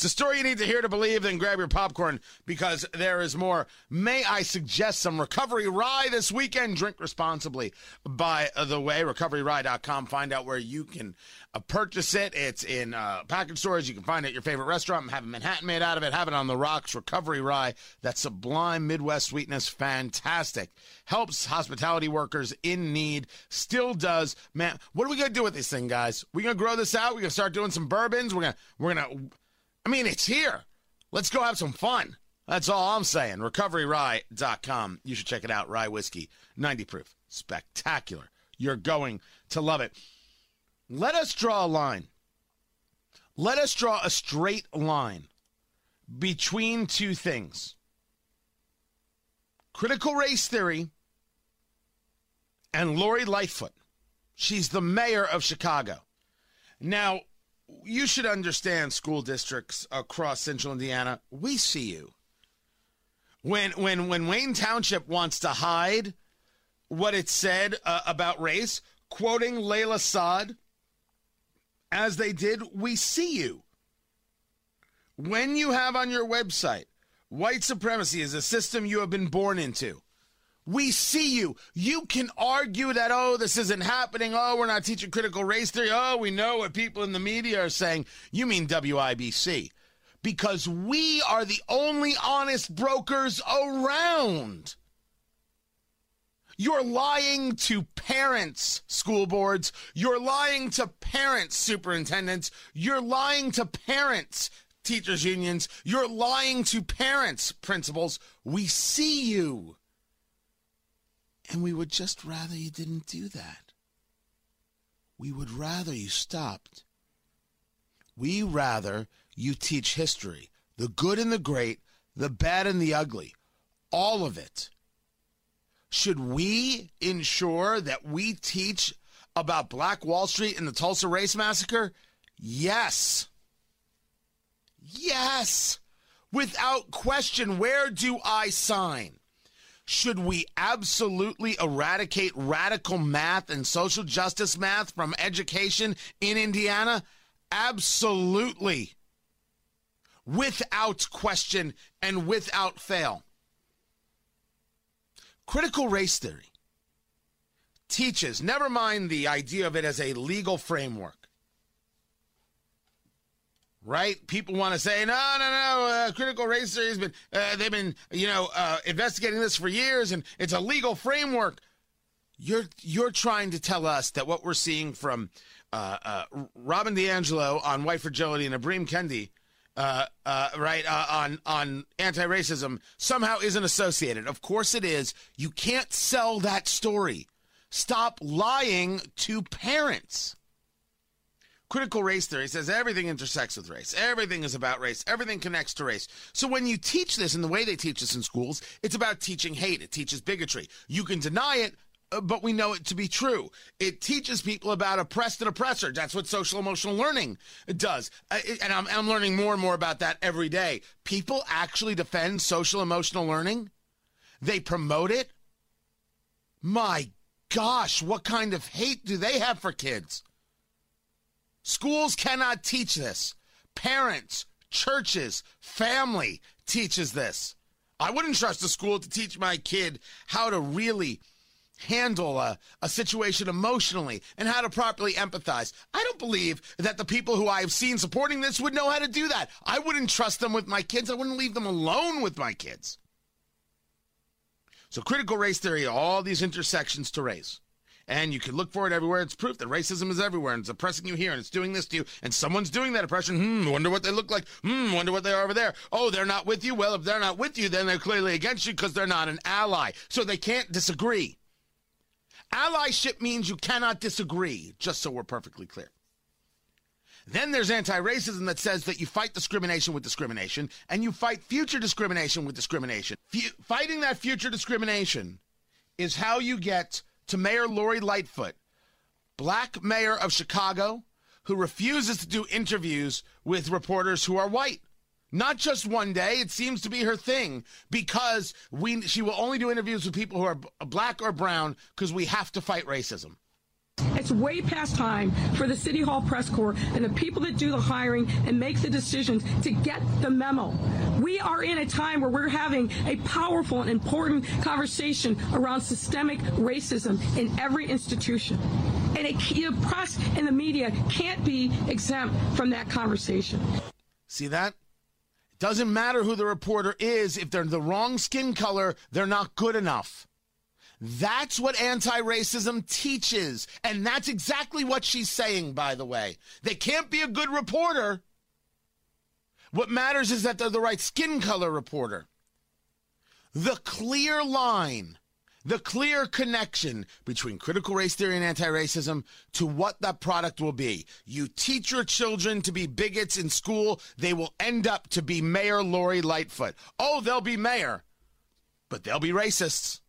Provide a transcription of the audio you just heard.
It's a story you need to hear to believe, then grab your popcorn because there is more. May I suggest some recovery rye this weekend? Drink responsibly, by the way. RecoveryRye.com. Find out where you can uh, purchase it. It's in uh, package stores. You can find it at your favorite restaurant. I'm having Manhattan made out of it. Have it on the rocks. Recovery Rye. That sublime Midwest sweetness. Fantastic. Helps hospitality workers in need. Still does. Man, what are we going to do with this thing, guys? we going to grow this out? We're going to start doing some bourbons? We're going to, we're going to, I mean, it's here. Let's go have some fun. That's all I'm saying. RecoveryRye.com. You should check it out. Rye whiskey, 90 proof. Spectacular. You're going to love it. Let us draw a line. Let us draw a straight line between two things critical race theory and Lori Lightfoot. She's the mayor of Chicago. Now, you should understand school districts across central Indiana. We see you. When when when Wayne Township wants to hide what it said uh, about race, quoting Layla Saad, as they did, we see you. When you have on your website, white supremacy is a system you have been born into. We see you. You can argue that, oh, this isn't happening. Oh, we're not teaching critical race theory. Oh, we know what people in the media are saying. You mean WIBC. Because we are the only honest brokers around. You're lying to parents, school boards. You're lying to parents, superintendents. You're lying to parents, teachers' unions. You're lying to parents, principals. We see you. And we would just rather you didn't do that. We would rather you stopped. We rather you teach history, the good and the great, the bad and the ugly, all of it. Should we ensure that we teach about Black Wall Street and the Tulsa Race Massacre? Yes. Yes. Without question, where do I sign? Should we absolutely eradicate radical math and social justice math from education in Indiana? Absolutely. Without question and without fail. Critical race theory teaches, never mind the idea of it as a legal framework, right? People want to say, no, no, no. Uh, critical race theory has been, uh, they've been, you know, uh, investigating this for years, and it's a legal framework. You're you're trying to tell us that what we're seeing from uh, uh, Robin DiAngelo on white fragility and Ibram Kendi, uh, right on on anti-racism somehow isn't associated. Of course it is. You can't sell that story. Stop lying to parents. Critical race theory says everything intersects with race. Everything is about race. Everything connects to race. So when you teach this in the way they teach this in schools, it's about teaching hate. It teaches bigotry. You can deny it, uh, but we know it to be true. It teaches people about oppressed and oppressor. That's what social emotional learning does. Uh, and I'm, I'm learning more and more about that every day. People actually defend social emotional learning, they promote it. My gosh, what kind of hate do they have for kids? Schools cannot teach this. Parents, churches, family teaches this. I wouldn't trust a school to teach my kid how to really handle a, a situation emotionally and how to properly empathize. I don't believe that the people who I've seen supporting this would know how to do that. I wouldn't trust them with my kids. I wouldn't leave them alone with my kids. So, critical race theory, all these intersections to race and you can look for it everywhere. It's proof that racism is everywhere and it's oppressing you here and it's doing this to you and someone's doing that oppression. Hmm, wonder what they look like. Hmm, wonder what they are over there. Oh, they're not with you. Well, if they're not with you, then they're clearly against you because they're not an ally. So they can't disagree. Allyship means you cannot disagree, just so we're perfectly clear. Then there's anti racism that says that you fight discrimination with discrimination and you fight future discrimination with discrimination. F- fighting that future discrimination is how you get to Mayor Lori Lightfoot, black mayor of Chicago, who refuses to do interviews with reporters who are white. Not just one day, it seems to be her thing because we she will only do interviews with people who are black or brown because we have to fight racism. It's way past time for the City Hall press corps and the people that do the hiring and make the decisions to get the memo. We are in a time where we're having a powerful and important conversation around systemic racism in every institution. And it, the press and the media can't be exempt from that conversation. See that? It doesn't matter who the reporter is. If they're the wrong skin color, they're not good enough. That's what anti racism teaches. And that's exactly what she's saying, by the way. They can't be a good reporter. What matters is that they're the right skin color reporter. The clear line, the clear connection between critical race theory and anti racism to what that product will be. You teach your children to be bigots in school, they will end up to be Mayor Lori Lightfoot. Oh, they'll be mayor, but they'll be racists.